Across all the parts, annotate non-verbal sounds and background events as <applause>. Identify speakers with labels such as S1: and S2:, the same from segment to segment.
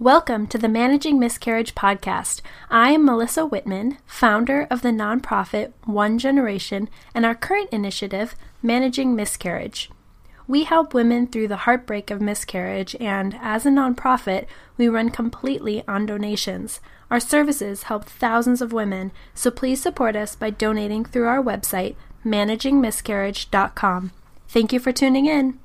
S1: Welcome to the Managing Miscarriage podcast. I am Melissa Wittman, founder of the nonprofit One Generation and our current initiative, Managing Miscarriage. We help women through the heartbreak of miscarriage, and as a nonprofit, we run completely on donations. Our services help thousands of women, so please support us by donating through our website, managingmiscarriage.com. Thank you for tuning in.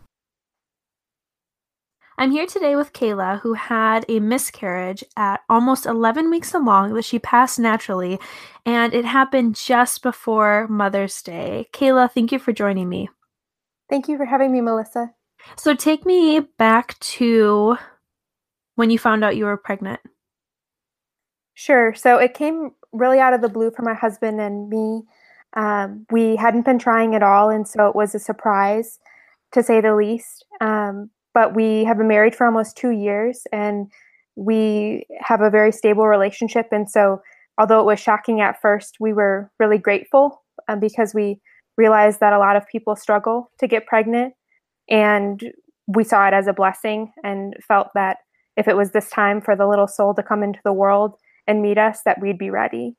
S1: I'm here today with Kayla, who had a miscarriage at almost 11 weeks along that she passed naturally, and it happened just before Mother's Day. Kayla, thank you for joining me.
S2: Thank you for having me, Melissa.
S1: So, take me back to when you found out you were pregnant.
S2: Sure. So, it came really out of the blue for my husband and me. Um, we hadn't been trying at all, and so it was a surprise to say the least. Um, but we have been married for almost two years and we have a very stable relationship. And so, although it was shocking at first, we were really grateful um, because we realized that a lot of people struggle to get pregnant. And we saw it as a blessing and felt that if it was this time for the little soul to come into the world and meet us, that we'd be ready.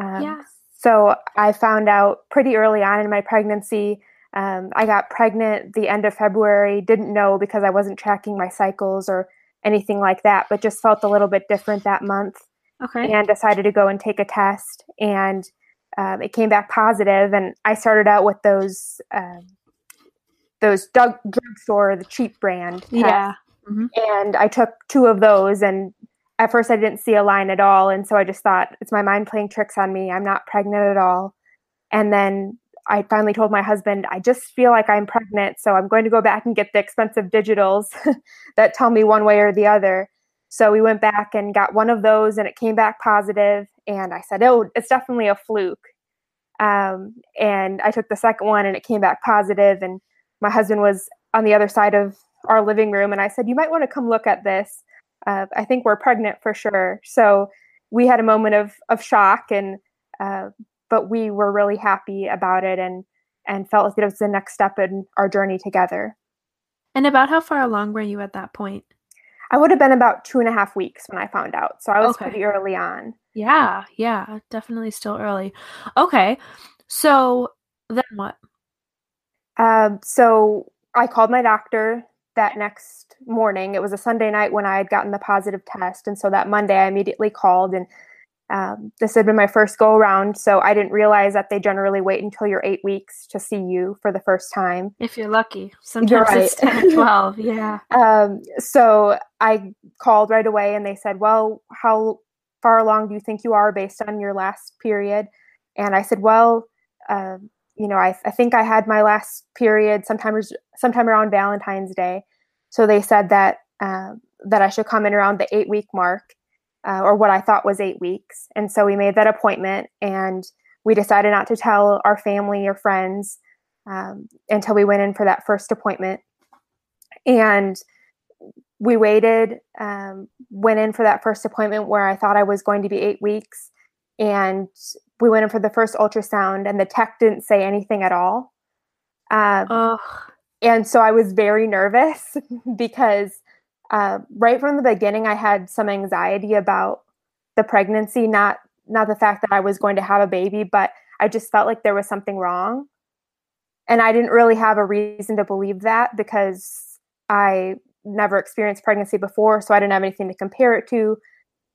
S2: Um, yeah. So I found out pretty early on in my pregnancy um, I got pregnant the end of February, didn't know because I wasn't tracking my cycles or anything like that, but just felt a little bit different that month.
S1: Okay.
S2: And decided to go and take a test. And um, it came back positive. And I started out with those um, those drug drugstore, the cheap brand. Tests.
S1: Yeah.
S2: Mm-hmm. And I took two of those. And at first, I didn't see a line at all. And so I just thought, it's my mind playing tricks on me. I'm not pregnant at all. And then I finally told my husband, I just feel like I'm pregnant, so I'm going to go back and get the expensive digitals <laughs> that tell me one way or the other. So we went back and got one of those, and it came back positive. And I said, Oh, it's definitely a fluke. Um, and I took the second one, and it came back positive. And my husband was on the other side of our living room, and I said, You might want to come look at this. Uh, I think we're pregnant for sure. So we had a moment of of shock and uh, but we were really happy about it and and felt like it was the next step in our journey together.
S1: And about how far along were you at that point?
S2: I would have been about two and a half weeks when I found out. So I was okay. pretty early on.
S1: Yeah, yeah, definitely still early. Okay. So then what?
S2: Um, so I called my doctor that next morning. It was a Sunday night when I had gotten the positive test. And so that Monday I immediately called and um, this had been my first go around, so I didn't realize that they generally wait until you're eight weeks to see you for the first time.
S1: If you're lucky, sometimes you're right. it's 10 <laughs> 12. Yeah.
S2: Um, so I called right away and they said, Well, how far along do you think you are based on your last period? And I said, Well, uh, you know, I, I think I had my last period sometime, sometime around Valentine's Day. So they said that uh, that I should come in around the eight week mark uh, or what I thought was eight weeks. And so we made that appointment and we decided not to tell our family or friends um, until we went in for that first appointment. And we waited, um, went in for that first appointment where I thought I was going to be eight weeks. And we went in for the first ultrasound, and the tech didn't say anything at all. Um, and so I was very nervous <laughs> because uh, right from the beginning, I had some anxiety about the pregnancy, not not the fact that I was going to have a baby, but I just felt like there was something wrong. And I didn't really have a reason to believe that because I never experienced pregnancy before, so I didn't have anything to compare it to.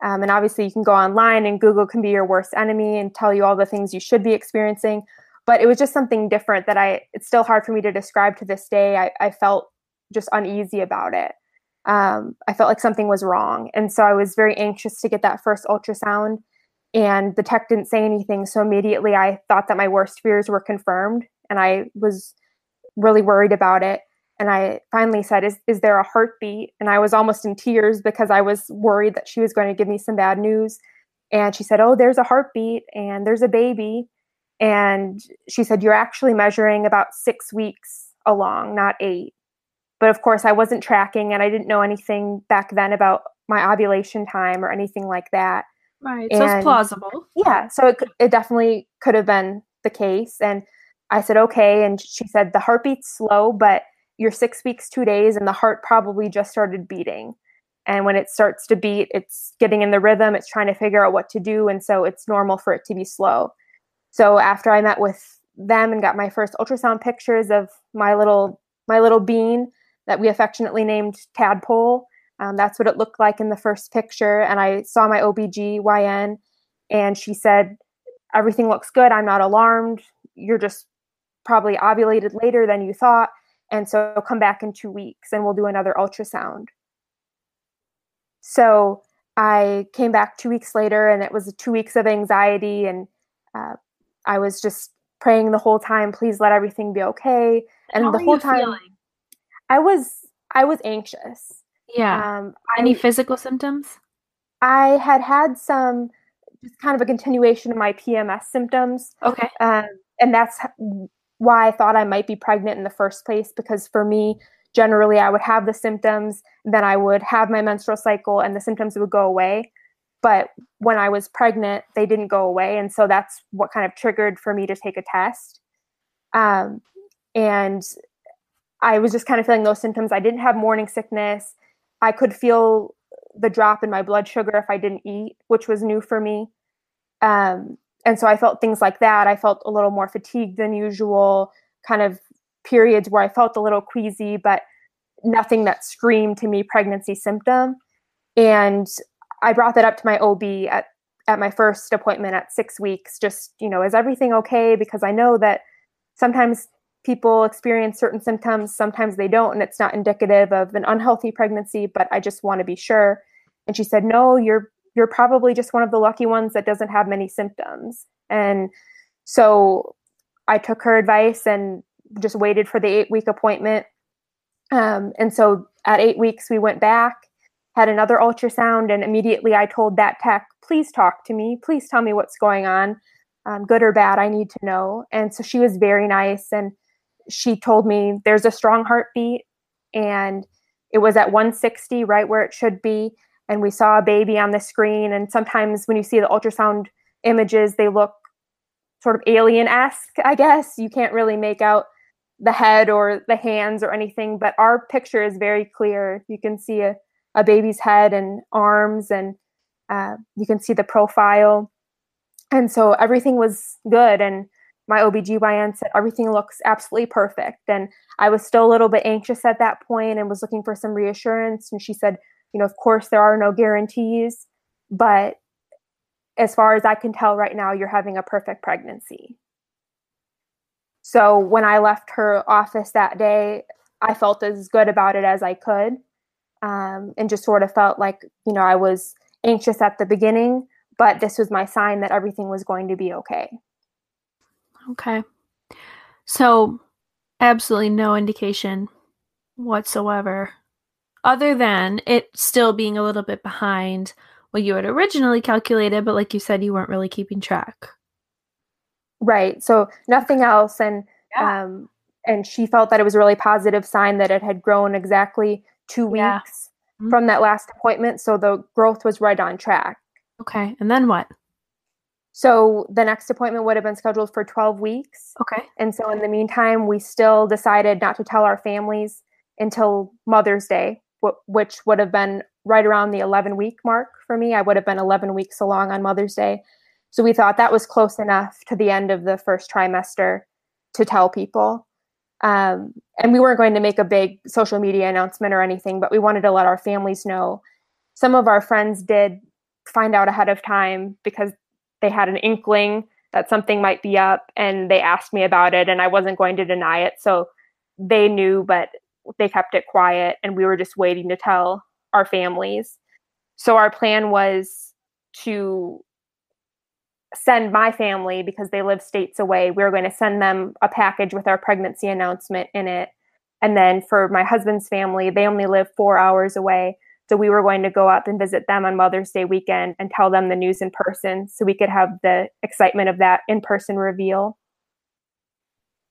S2: Um, and obviously, you can go online and Google can be your worst enemy and tell you all the things you should be experiencing. But it was just something different that I, it's still hard for me to describe to this day. I, I felt just uneasy about it um, I felt like something was wrong. And so I was very anxious to get that first ultrasound. And the tech didn't say anything. So immediately I thought that my worst fears were confirmed. And I was really worried about it. And I finally said, is, is there a heartbeat? And I was almost in tears because I was worried that she was going to give me some bad news. And she said, Oh, there's a heartbeat and there's a baby. And she said, You're actually measuring about six weeks along, not eight. But of course, I wasn't tracking and I didn't know anything back then about my ovulation time or anything like that.
S1: Right. And so it's plausible.
S2: Yeah. So it, it definitely could have been the case. And I said, okay. And she said, the heartbeat's slow, but you're six weeks, two days, and the heart probably just started beating. And when it starts to beat, it's getting in the rhythm, it's trying to figure out what to do. And so it's normal for it to be slow. So after I met with them and got my first ultrasound pictures of my little my little bean that we affectionately named Tadpole, um, that's what it looked like in the first picture. And I saw my OBGYN and she said, everything looks good. I'm not alarmed. You're just probably ovulated later than you thought. And so come back in two weeks and we'll do another ultrasound. So I came back two weeks later and it was two weeks of anxiety. And uh, I was just praying the whole time, please let everything be okay. And
S1: How
S2: the whole time
S1: feeling?
S2: I was I was anxious.
S1: Yeah.
S2: Um,
S1: Any
S2: I,
S1: physical symptoms?
S2: I had had some just kind of a continuation of my PMS symptoms.
S1: Okay.
S2: Um, and that's why I thought I might be pregnant in the first place because for me, generally, I would have the symptoms, then I would have my menstrual cycle, and the symptoms would go away. But when I was pregnant, they didn't go away. And so that's what kind of triggered for me to take a test. Um, and I was just kind of feeling those symptoms. I didn't have morning sickness. I could feel the drop in my blood sugar if I didn't eat, which was new for me. Um, and so I felt things like that. I felt a little more fatigued than usual, kind of periods where I felt a little queasy, but nothing that screamed to me pregnancy symptom. And I brought that up to my OB at at my first appointment at six weeks. Just you know, is everything okay? Because I know that sometimes people experience certain symptoms, sometimes they don't, and it's not indicative of an unhealthy pregnancy. But I just want to be sure. And she said, "No, you're you're probably just one of the lucky ones that doesn't have many symptoms." And so I took her advice and just waited for the eight week appointment. Um, and so at eight weeks, we went back had another ultrasound, and immediately I told that tech, please talk to me. Please tell me what's going on, um, good or bad. I need to know. And so she was very nice. And she told me there's a strong heartbeat, and it was at 160, right where it should be. And we saw a baby on the screen. And sometimes when you see the ultrasound images, they look sort of alien esque, I guess. You can't really make out the head or the hands or anything, but our picture is very clear. You can see a a baby's head and arms, and uh, you can see the profile. And so everything was good. And my OBGYN said everything looks absolutely perfect. And I was still a little bit anxious at that point and was looking for some reassurance. And she said, you know, of course, there are no guarantees, but as far as I can tell right now, you're having a perfect pregnancy. So when I left her office that day, I felt as good about it as I could um, and just sort of felt like you know I was anxious at the beginning, but this was my sign that everything was going to be okay.
S1: Okay. So, absolutely no indication whatsoever, other than it still being a little bit behind what you had originally calculated, but like you said, you weren't really keeping track.
S2: Right. So, nothing else. And, yeah. um, and she felt that it was a really positive sign that it had grown exactly two weeks yeah. mm-hmm. from that last appointment. So the growth was right on track.
S1: Okay. And then what?
S2: So the next appointment would have been scheduled for 12 weeks.
S1: Okay.
S2: And so in the meantime, we still decided not to tell our families until Mother's Day, which would have been right around the 11 week mark for me. I would have been 11 weeks along on Mother's Day. So we thought that was close enough to the end of the first trimester to tell people. Um, and we weren't going to make a big social media announcement or anything, but we wanted to let our families know. Some of our friends did find out ahead of time because they had an inkling that something might be up and they asked me about it and I wasn't going to deny it. So they knew, but they kept it quiet and we were just waiting to tell our families. So our plan was to send my family because they live states away we were going to send them a package with our pregnancy announcement in it and then for my husband's family they only live four hours away so we were going to go up and visit them on mother's day weekend and tell them the news in person so we could have the excitement of that in-person reveal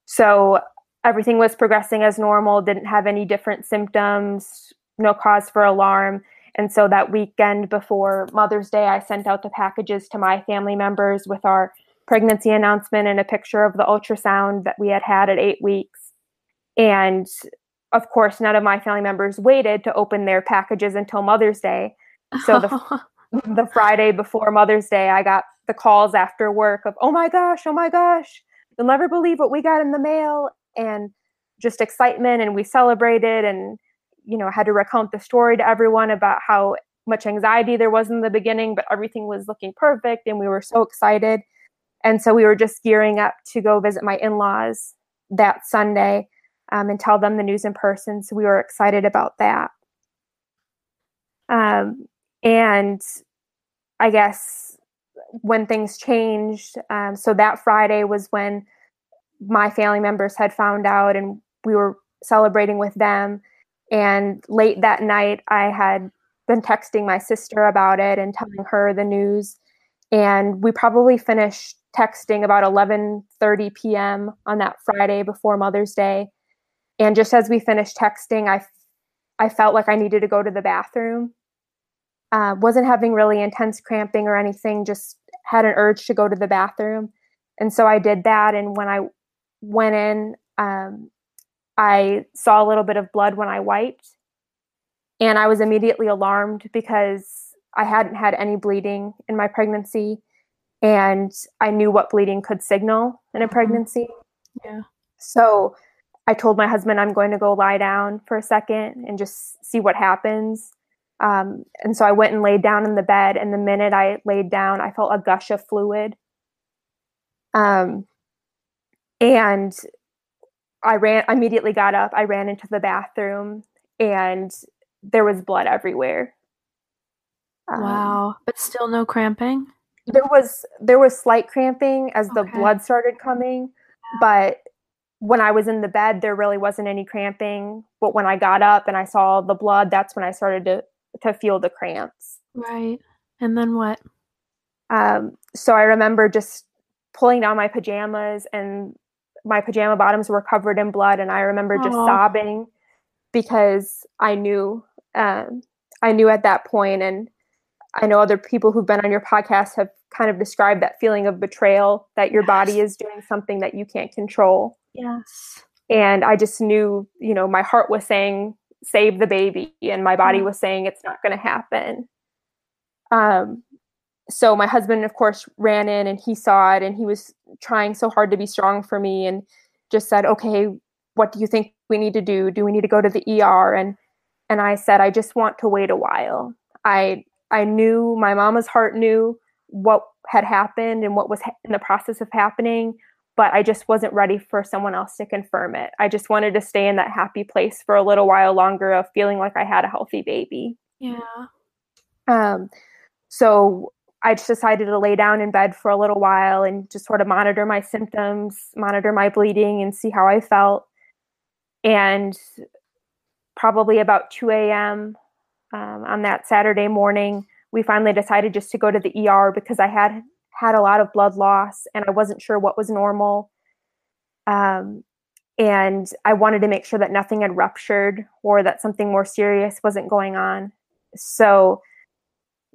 S2: so everything was progressing as normal didn't have any different symptoms no cause for alarm and so that weekend before Mother's Day, I sent out the packages to my family members with our pregnancy announcement and a picture of the ultrasound that we had had at eight weeks. And of course, none of my family members waited to open their packages until Mother's Day. So the, <laughs> the Friday before Mother's Day, I got the calls after work of, oh my gosh, oh my gosh, you'll never believe what we got in the mail. And just excitement. And we celebrated and, you know, had to recount the story to everyone about how much anxiety there was in the beginning, but everything was looking perfect. And we were so excited. And so we were just gearing up to go visit my in laws that Sunday um, and tell them the news in person. So we were excited about that. Um, and I guess when things changed, um, so that Friday was when my family members had found out and we were celebrating with them. And late that night, I had been texting my sister about it and telling her the news. And we probably finished texting about 11:30 p.m. on that Friday before Mother's Day. And just as we finished texting, I I felt like I needed to go to the bathroom. Uh, wasn't having really intense cramping or anything, just had an urge to go to the bathroom. And so I did that. And when I went in, um, I saw a little bit of blood when I wiped. And I was immediately alarmed because I hadn't had any bleeding in my pregnancy. And I knew what bleeding could signal in a mm-hmm. pregnancy.
S1: Yeah.
S2: So I told my husband I'm going to go lie down for a second and just see what happens. Um, and so I went and laid down in the bed. And the minute I laid down, I felt a gush of fluid. Um, and I ran, immediately got up. I ran into the bathroom and there was blood everywhere.
S1: Um, wow. But still no cramping?
S2: There was there was slight cramping as the blood started coming, but when I was in the bed, there really wasn't any cramping. But when I got up and I saw the blood, that's when I started to to feel the cramps.
S1: Right. And then what?
S2: Um, so I remember just pulling down my pajamas and my pajama bottoms were covered in blood and I remember just Aww. sobbing because I knew um, I knew at that point and I know other people who've been on your podcast have kind of described that feeling of betrayal that your yes. body is doing something that you can't control.
S1: Yes.
S2: And I just knew, you know, my heart was saying, save the baby, and my body mm. was saying, it's not going to happen. Um, so my husband, of course, ran in and he saw it and he was trying so hard to be strong for me and just said, okay, what do you think we need to do? Do we need to go to the ER? And and I said, I just want to wait a while. I I knew my mama's heart knew what had happened and what was in the process of happening, but I just wasn't ready for someone else to confirm it. I just wanted to stay in that happy place for a little while longer of feeling like I had a healthy baby.
S1: Yeah.
S2: Um so I just decided to lay down in bed for a little while and just sort of monitor my symptoms, monitor my bleeding, and see how I felt. And probably about 2 a.m. Um, on that Saturday morning, we finally decided just to go to the ER because I had had a lot of blood loss and I wasn't sure what was normal. Um, and I wanted to make sure that nothing had ruptured or that something more serious wasn't going on. So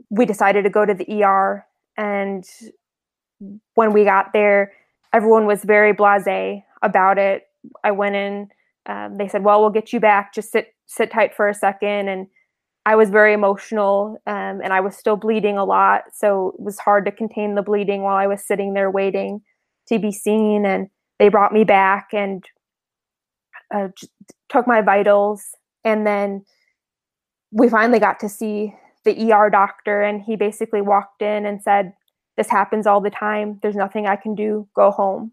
S2: we decided to go to the ER. And when we got there, everyone was very blase about it. I went in. Um, they said, "Well, we'll get you back. Just sit sit tight for a second. And I was very emotional, um, and I was still bleeding a lot, so it was hard to contain the bleeding while I was sitting there waiting to be seen. And they brought me back and uh, took my vitals, and then we finally got to see the ER doctor and he basically walked in and said, This happens all the time. There's nothing I can do. Go home.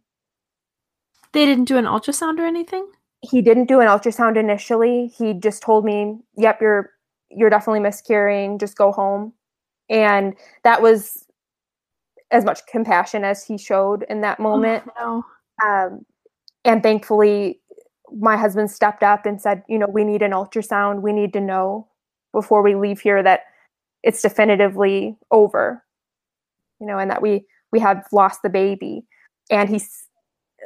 S1: They didn't do an ultrasound or anything?
S2: He didn't do an ultrasound initially. He just told me, Yep, you're you're definitely miscarrying. Just go home. And that was as much compassion as he showed in that moment.
S1: Oh,
S2: no. um, and thankfully, my husband stepped up and said, you know, we need an ultrasound. We need to know before we leave here that it's definitively over you know and that we we have lost the baby and he's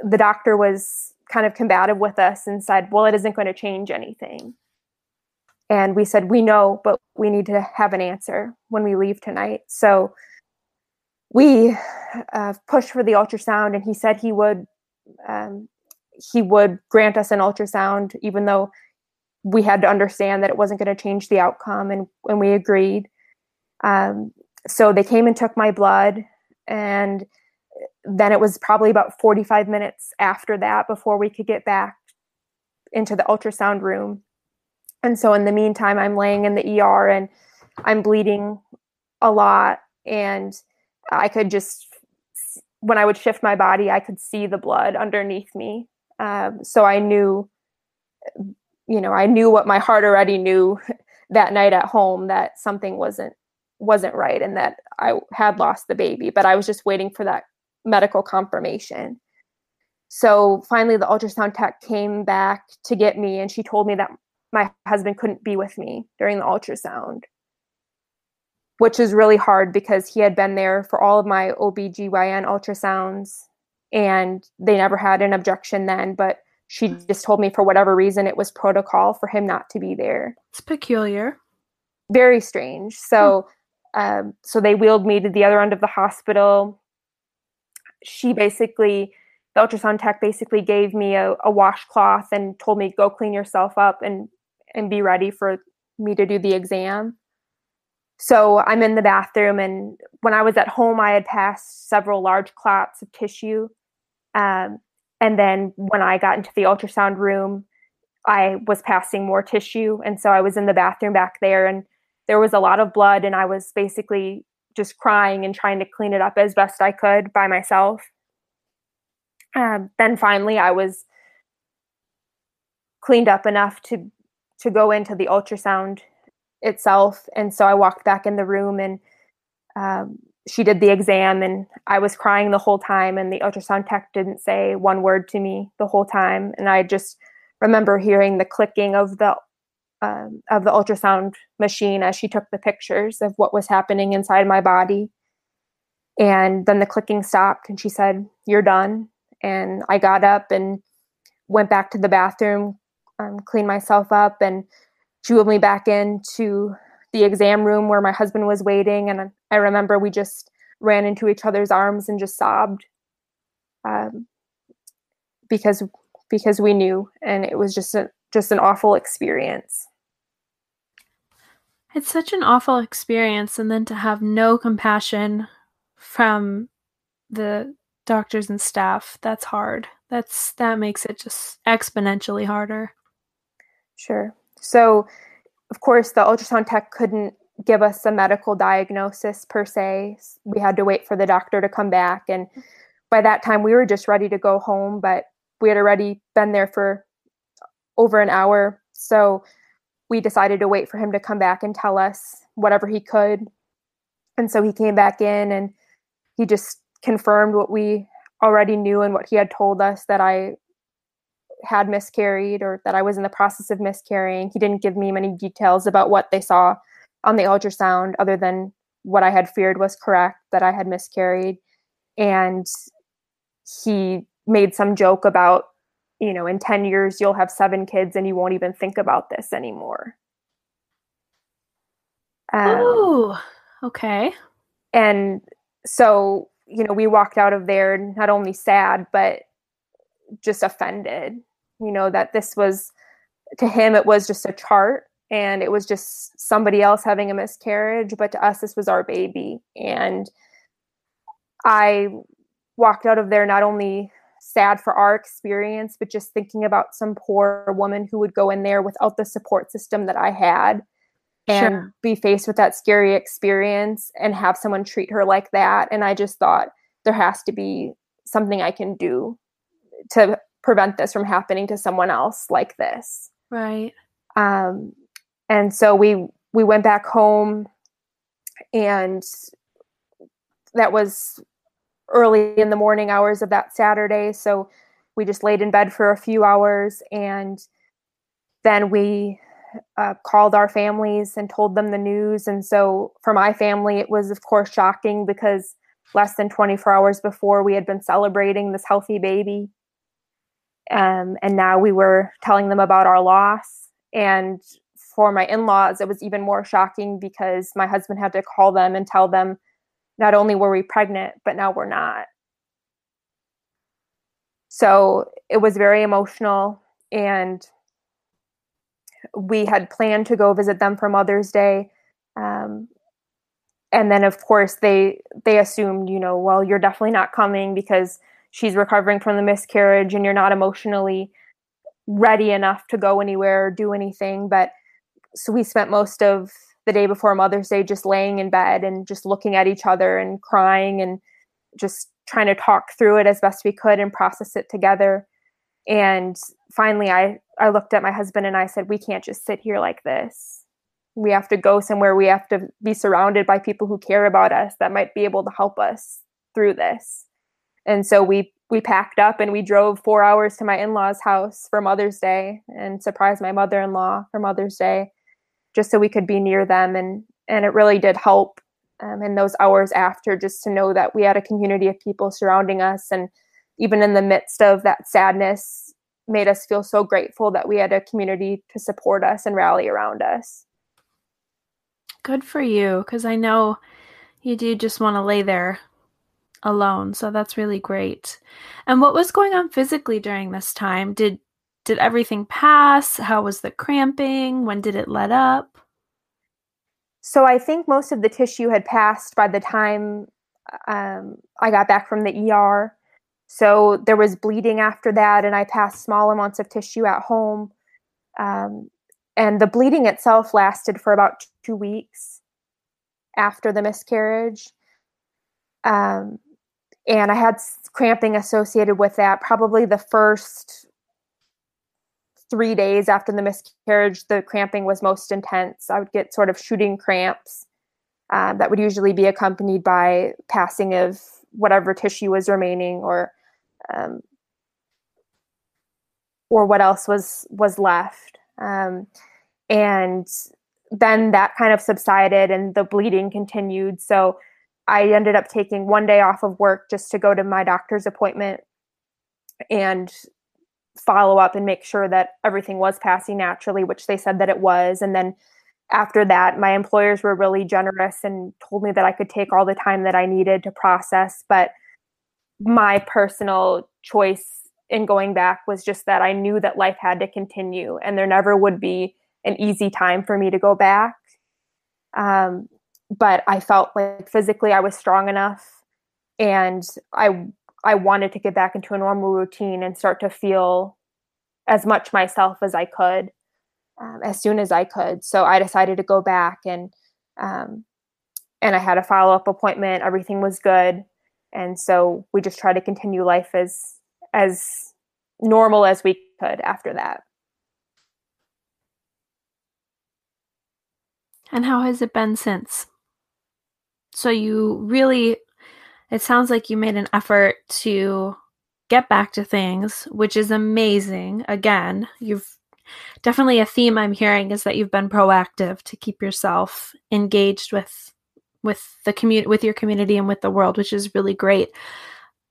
S2: the doctor was kind of combative with us and said well it isn't going to change anything and we said we know but we need to have an answer when we leave tonight so we uh, pushed for the ultrasound and he said he would um, he would grant us an ultrasound even though we had to understand that it wasn't going to change the outcome, and and we agreed. Um, so they came and took my blood, and then it was probably about 45 minutes after that before we could get back into the ultrasound room. And so in the meantime, I'm laying in the ER and I'm bleeding a lot, and I could just when I would shift my body, I could see the blood underneath me. Um, so I knew, you know, I knew what my heart already knew <laughs> that night at home that something wasn't wasn't right and that I had lost the baby. But I was just waiting for that medical confirmation. So finally, the ultrasound tech came back to get me, and she told me that my husband couldn't be with me during the ultrasound which is really hard because he had been there for all of my OBGYN ultrasounds and they never had an objection then, but she hmm. just told me for whatever reason it was protocol for him not to be there.
S1: It's peculiar.
S2: Very strange. So hmm. um, so they wheeled me to the other end of the hospital. She basically the ultrasound tech basically gave me a, a washcloth and told me go clean yourself up and and be ready for me to do the exam so I'm in the bathroom, and when I was at home, I had passed several large clots of tissue. Um, and then when I got into the ultrasound room, I was passing more tissue. And so I was in the bathroom back there, and there was a lot of blood, and I was basically just crying and trying to clean it up as best I could by myself. Um, then finally, I was cleaned up enough to to go into the ultrasound itself. And so I walked back in the room and um, she did the exam and I was crying the whole time and the ultrasound tech didn't say one word to me the whole time. And I just remember hearing the clicking of the um, of the ultrasound machine as she took the pictures of what was happening inside my body. And then the clicking stopped and she said, You're done. And I got up and went back to the bathroom, um, cleaned myself up, and she wheeled me back into the exam room where my husband was waiting. And i remember we just ran into each other's arms and just sobbed um, because because we knew and it was just a just an awful experience.
S1: It's such an awful experience and then to have no compassion from the doctors and staff that's hard. That's that makes it just exponentially harder
S2: sure so, of course, the ultrasound tech couldn't give us a medical diagnosis per se. We had to wait for the doctor to come back. And by that time, we were just ready to go home, but we had already been there for over an hour. So, we decided to wait for him to come back and tell us whatever he could. And so he came back in and he just confirmed what we already knew and what he had told us that I had miscarried or that I was in the process of miscarrying. He didn't give me many details about what they saw on the ultrasound other than what I had feared was correct that I had miscarried. And he made some joke about, you know, in 10 years you'll have seven kids and you won't even think about this anymore.
S1: Um, oh, okay.
S2: And so, you know, we walked out of there not only sad, but just offended you know that this was to him it was just a chart and it was just somebody else having a miscarriage but to us this was our baby and i walked out of there not only sad for our experience but just thinking about some poor woman who would go in there without the support system that i had and sure. be faced with that scary experience and have someone treat her like that and i just thought there has to be something i can do to prevent this from happening to someone else like this.
S1: Right.
S2: Um, and so we we went back home, and that was early in the morning hours of that Saturday. So we just laid in bed for a few hours, and then we uh, called our families and told them the news. And so for my family, it was of course shocking because less than 24 hours before we had been celebrating this healthy baby um, and now we were telling them about our loss. And for my in laws, it was even more shocking because my husband had to call them and tell them not only were we pregnant, but now we're not. So it was very emotional. And we had planned to go visit them for Mother's Day. Um, and then of course they they assumed, you know, well, you're definitely not coming because she's recovering from the miscarriage and you're not emotionally ready enough to go anywhere or do anything. But so we spent most of the day before Mother's Day just laying in bed and just looking at each other and crying and just trying to talk through it as best we could and process it together. And finally, I, I looked at my husband and I said, We can't just sit here like this. We have to go somewhere. We have to be surrounded by people who care about us that might be able to help us through this. And so we we packed up and we drove four hours to my in-laws house for mother's day and surprised my mother-in-law for mother's day just so we could be near them. And and it really did help um, in those hours after just to know that we had a community of people surrounding us. And even in the midst of that sadness made us feel so grateful that we had a community to support us and rally around us.
S1: Good for you because i know you do just want to lay there alone so that's really great and what was going on physically during this time did did everything pass how was the cramping when did it let up
S2: so I think most of the tissue had passed by the time um, I got back from the ER. So there was bleeding after that, and I passed small amounts of tissue at home. Um, and the bleeding itself lasted for about two weeks after the miscarriage. Um, and I had cramping associated with that. Probably the first three days after the miscarriage, the cramping was most intense. I would get sort of shooting cramps um, that would usually be accompanied by passing of whatever tissue was remaining or um, or what else was was left. Um, and then that kind of subsided and the bleeding continued. So I ended up taking one day off of work just to go to my doctor's appointment and follow up and make sure that everything was passing naturally, which they said that it was. And then after that, my employers were really generous and told me that I could take all the time that I needed to process. But my personal choice in going back was just that I knew that life had to continue and there never would be an easy time for me to go back. Um, but I felt like physically I was strong enough and I I wanted to get back into a normal routine and start to feel as much myself as I could um, as soon as I could. So I decided to go back and um, and I had a follow up appointment. Everything was good, and so we just tried to continue life as as normal as we could after that.
S1: And how has it been since? So you really it sounds like you made an effort to get back to things, which is amazing. Again, you've definitely a theme I'm hearing is that you've been proactive to keep yourself engaged with with the community with your community and with the world, which is really great.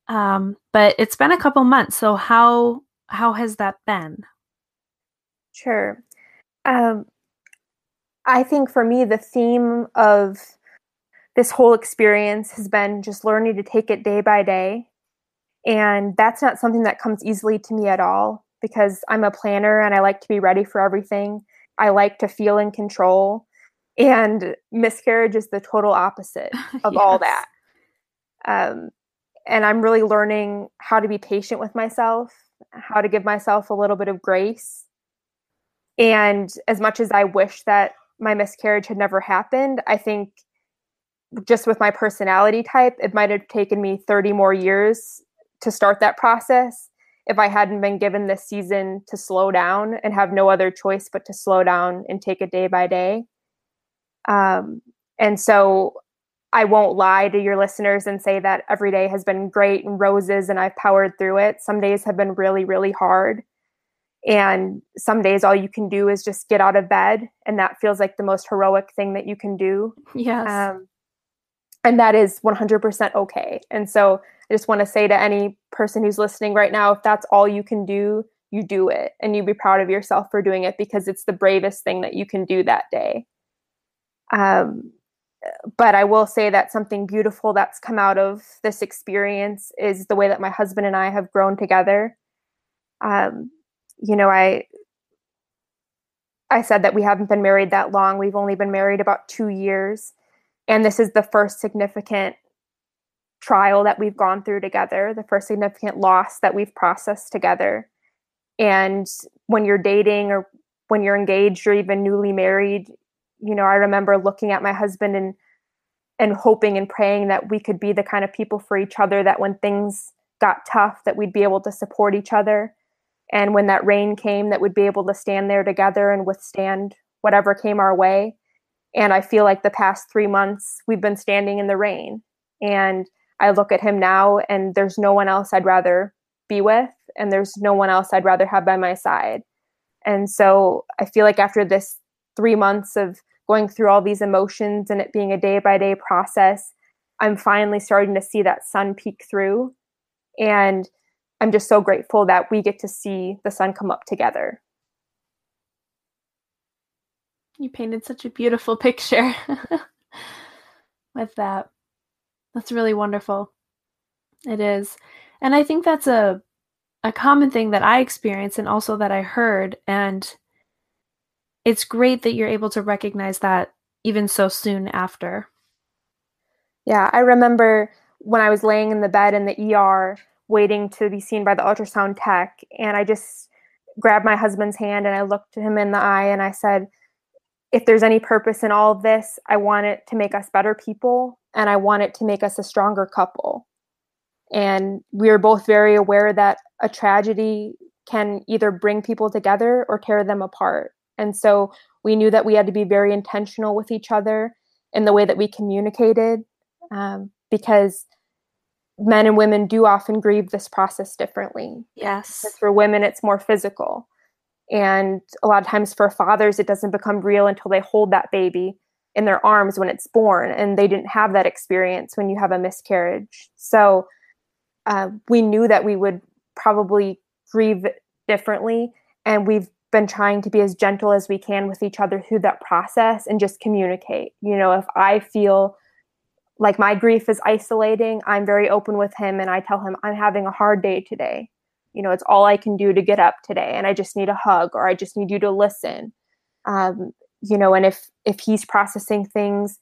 S1: Um, but it's been a couple months, so how how has that been?
S2: Sure. Um, I think for me, the theme of this whole experience has been just learning to take it day by day. And that's not something that comes easily to me at all because I'm a planner and I like to be ready for everything. I like to feel in control. And miscarriage is the total opposite <laughs> of yes. all that. Um, and I'm really learning how to be patient with myself, how to give myself a little bit of grace. And as much as I wish that my miscarriage had never happened, I think just with my personality type, it might have taken me 30 more years to start that process if I hadn't been given this season to slow down and have no other choice but to slow down and take it day by day. Um, and so I won't lie to your listeners and say that every day has been great and roses and I've powered through it. Some days have been really, really hard. And some days all you can do is just get out of bed. And that feels like the most heroic thing that you can do.
S1: Yes. Um,
S2: and that is 100% okay. And so I just want to say to any person who's listening right now if that's all you can do, you do it and you be proud of yourself for doing it because it's the bravest thing that you can do that day. Um, but I will say that something beautiful that's come out of this experience is the way that my husband and I have grown together. Um, you know, I I said that we haven't been married that long. We've only been married about two years. And this is the first significant trial that we've gone through together, the first significant loss that we've processed together. And when you're dating or when you're engaged or even newly married, you know, I remember looking at my husband and and hoping and praying that we could be the kind of people for each other that when things got tough that we'd be able to support each other and when that rain came that we'd be able to stand there together and withstand whatever came our way and i feel like the past 3 months we've been standing in the rain. And i look at him now and there's no one else i'd rather be with and there's no one else i'd rather have by my side. And so i feel like after this 3 months of going through all these emotions and it being a day by day process i'm finally starting to see that sun peek through. And I'm just so grateful that we get to see the sun come up together.
S1: You painted such a beautiful <laughs> picture with that. That's really wonderful. It is. And I think that's a a common thing that I experienced and also that I heard and it's great that you're able to recognize that even so soon after.
S2: Yeah, I remember when I was laying in the bed in the ER waiting to be seen by the ultrasound tech. And I just grabbed my husband's hand and I looked him in the eye and I said, if there's any purpose in all of this, I want it to make us better people and I want it to make us a stronger couple. And we are both very aware that a tragedy can either bring people together or tear them apart. And so we knew that we had to be very intentional with each other in the way that we communicated um, because men and women do often grieve this process differently.
S1: Yes.
S2: For women, it's more physical. And a lot of times for fathers, it doesn't become real until they hold that baby in their arms when it's born. And they didn't have that experience when you have a miscarriage. So uh, we knew that we would probably grieve differently. And we've been trying to be as gentle as we can with each other through that process and just communicate. You know, if I feel like my grief is isolating, I'm very open with him and I tell him I'm having a hard day today. You know, it's all I can do to get up today and I just need a hug or I just need you to listen. Um, you know, and if if he's processing things,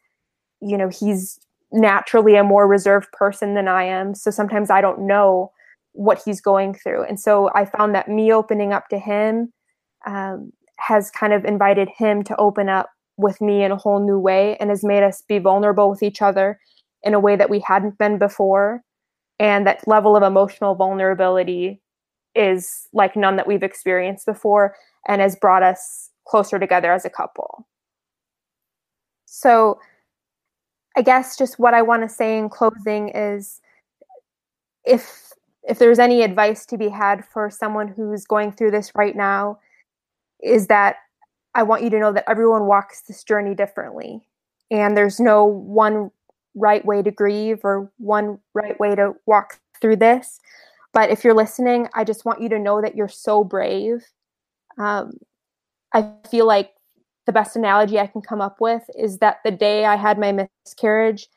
S2: you know, he's naturally a more reserved person than I am. So sometimes I don't know what he's going through. And so I found that me opening up to him um, has kind of invited him to open up with me in a whole new way and has made us be vulnerable with each other in a way that we hadn't been before. And that level of emotional vulnerability is like none that we've experienced before and has brought us closer together as a couple. So, I guess just what I want to say in closing is if if there's any advice to be had for someone who's going through this right now is that I want you to know that everyone walks this journey differently. And there's no one right way to grieve or one right way to walk through this. But if you're listening, I just want you to know that you're so brave. Um, I feel like the best analogy I can come up with is that the day I had my miscarriage,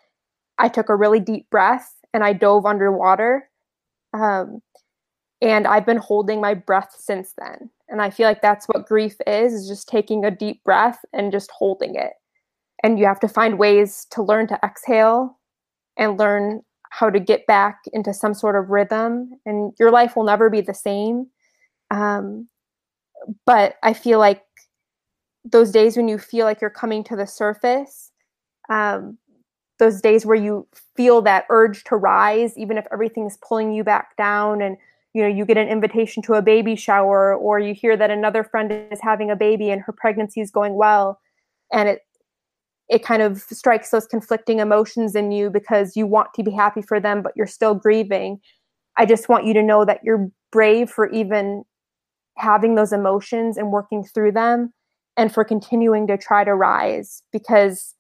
S2: I took a really deep breath and I dove underwater. Um, and I've been holding my breath since then. And I feel like that's what grief is, is just taking a deep breath and just holding it. And you have to find ways to learn to exhale and learn how to get back into some sort of rhythm. And your life will never be the same. Um, but I feel like those days when you feel like you're coming to the surface, um, those days where you feel that urge to rise, even if everything's pulling you back down and you know you get an invitation to a baby shower or you hear that another friend is having a baby and her pregnancy is going well and it it kind of strikes those conflicting emotions in you because you want to be happy for them but you're still grieving i just want you to know that you're brave for even having those emotions and working through them and for continuing to try to rise because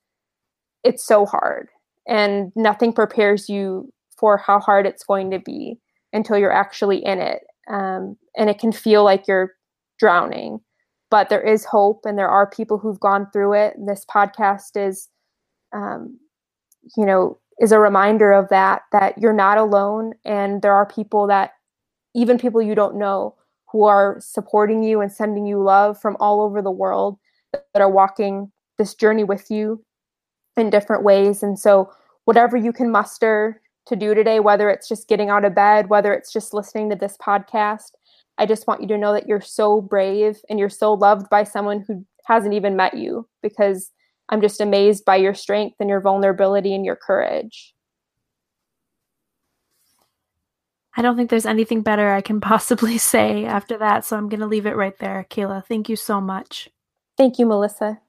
S2: it's so hard and nothing prepares you for how hard it's going to be until you're actually in it. Um, and it can feel like you're drowning, but there is hope and there are people who've gone through it. This podcast is, um, you know, is a reminder of that, that you're not alone. And there are people that, even people you don't know, who are supporting you and sending you love from all over the world that are walking this journey with you in different ways. And so, whatever you can muster to do today, whether it's just getting out of bed, whether it's just listening to this podcast, I just want you to know that you're so brave and you're so loved by someone who hasn't even met you because I'm just amazed by your strength and your vulnerability and your courage.
S1: I don't think there's anything better I can <laughs> possibly say after that, so I'm going to leave it right there. Kayla, thank you so much.
S2: Thank you, Melissa.